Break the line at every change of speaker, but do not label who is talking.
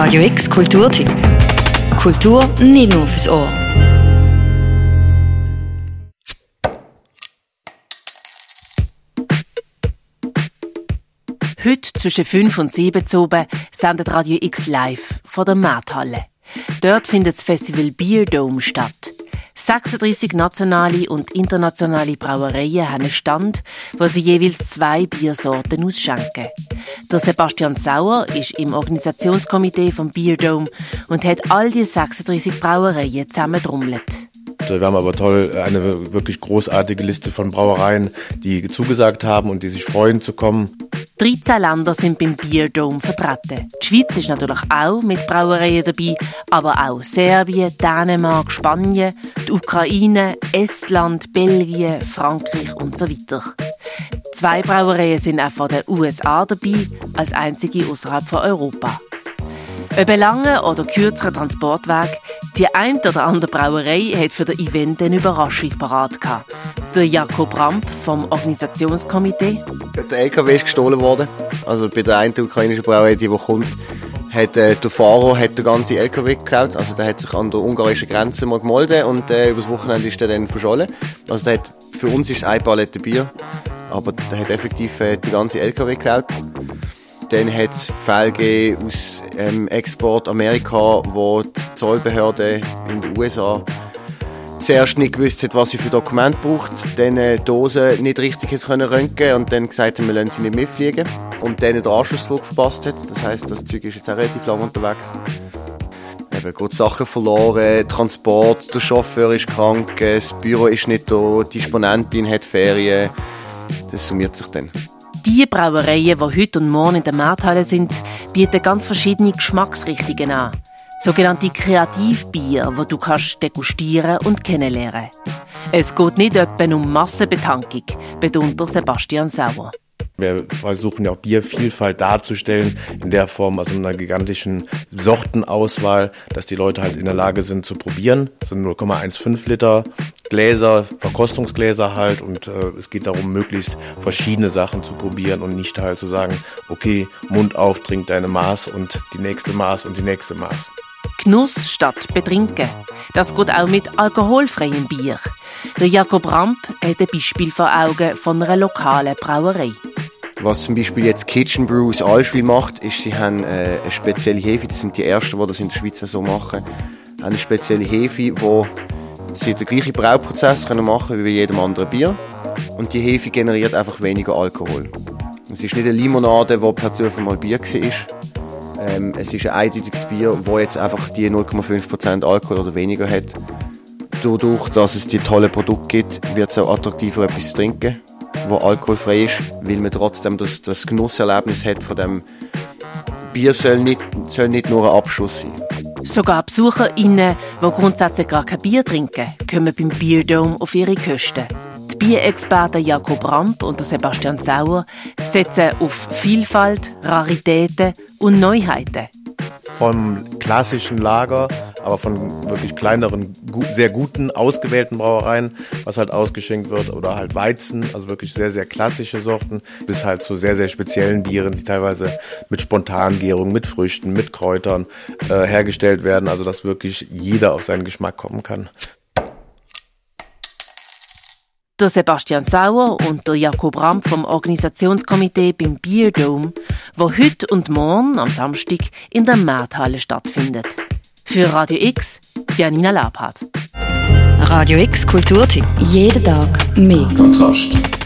Radio X Kulturtipp. Kultur nicht nur fürs Ohr.
Heute zwischen 5 und 7 zu oben sendet Radio X live von der Markthalle. Dort findet das Festival Beer Dome statt. 36 nationale und internationale Brauereien haben einen Stand, wo sie jeweils zwei Biersorten ausschenken. Der Sebastian Sauer ist im Organisationskomitee vom Beer Dome und hat all die 36 Brauereien zusammentrommelt.
Wir haben aber toll eine wirklich großartige Liste von Brauereien, die zugesagt haben und die sich freuen zu kommen.
13 Länder sind beim Beer Dome vertreten. Die Schweiz ist natürlich auch mit Brauereien dabei, aber auch Serbien, Dänemark, Spanien, die Ukraine, Estland, Belgien, Frankreich und so weiter. Zwei Brauereien sind auch von den USA dabei, als einzige außerhalb von Europa. Ein langer oder kürzerer Transportweg, die eine oder andere Brauerei hat für das Event eine Überraschung parat. Der Jakob Ramp vom Organisationskomitee.
Der LKW ist gestohlen worden. Also bei der einen ukrainischen Brauerei, die, die kommt, hat äh, der Fahrer hat den ganzen LKW geklaut. Also der hat sich an der ungarischen Grenze mal gemeldet und äh, übers Wochenende ist er dann verschollen. Also der hat, für uns ist es ein Palette Bier, aber der hat effektiv äh, die ganze LKW geklaut. Dann hat es Fälle aus ähm, Export Amerika, wo die Zollbehörde in den USA zuerst nicht gewusst hat, was sie für Dokumente braucht, dann äh, Dosen nicht richtig hat können röntgen und dann gesagt haben, wir lassen sie nicht mitfliegen und dann den Anschlussflug verpasst hat. Das heisst, das Zeug ist jetzt auch relativ lang unterwegs. Eben, gut Sachen verloren, Transport, der Chauffeur ist krank, das Büro ist nicht da, die Disponentin hat Ferien. Das summiert sich dann.
Die Brauereien, die heute und morgen in der Markthalle sind, bieten ganz verschiedene Geschmacksrichtungen an. Sogenannte Kreativbier, wo du kannst degustieren und kennenlernen. Es geht nicht etwa um Massenbetankung, betont Sebastian Sauer.
Wir versuchen ja auch Biervielfalt darzustellen in der Form, also in einer gigantischen Sortenauswahl, dass die Leute halt in der Lage sind zu probieren. Das sind 0,15 Liter Gläser, Verkostungsgläser halt und äh, es geht darum, möglichst verschiedene Sachen zu probieren und nicht halt zu sagen, okay, Mund auf, trink deine Maß und die nächste Maß und die nächste Maß.
Genuss statt Betrinken. Das geht auch mit alkoholfreiem Bier. Der Jakob Ramp hat ein Beispiel vor Augen von einer lokalen Brauerei.
Was zum Beispiel jetzt Kitchen Brews Allschwil macht, ist, sie haben äh, eine spezielle Hefe, das sind die ersten, die das in der Schweiz so machen, haben eine spezielle Hefe, wo sie den gleichen Brauprozess können machen wie bei jedem anderen Bier. Und die Hefe generiert einfach weniger Alkohol. Es ist nicht eine Limonade, die per Zufall mal Bier war. Ähm, es ist ein eindeutiges Bier, das jetzt einfach die 0,5% Alkohol oder weniger hat. Dadurch, dass es die tolle Produkte gibt, wird es auch attraktiver, etwas zu trinken wo alkoholfrei ist, weil man trotzdem das, das Genusserlebnis hat von dem Bier soll nicht, soll nicht nur ein Abschluss sein.
Sogar BesucherInnen, die grundsätzlich gar kein Bier trinken, kommen beim Bierdome auf ihre Kosten. Die Bierexperten Jakob Ramp und Sebastian Sauer setzen auf Vielfalt, Raritäten und Neuheiten
vom klassischen Lager, aber von wirklich kleineren, sehr guten, ausgewählten Brauereien, was halt ausgeschenkt wird, oder halt Weizen, also wirklich sehr, sehr klassische Sorten, bis halt zu sehr, sehr speziellen Bieren, die teilweise mit Spontangärung, mit Früchten, mit Kräutern äh, hergestellt werden, also dass wirklich jeder auf seinen Geschmack kommen kann.
Der Sebastian Sauer und der Jakob Ramp vom Organisationskomitee beim Beer Dome, wo heute und morgen am Samstag in der Markthalle stattfindet. Für Radio X, Janina Labhardt.
Radio X Kulturtipp. Jeden Tag mehr.
Kontrast.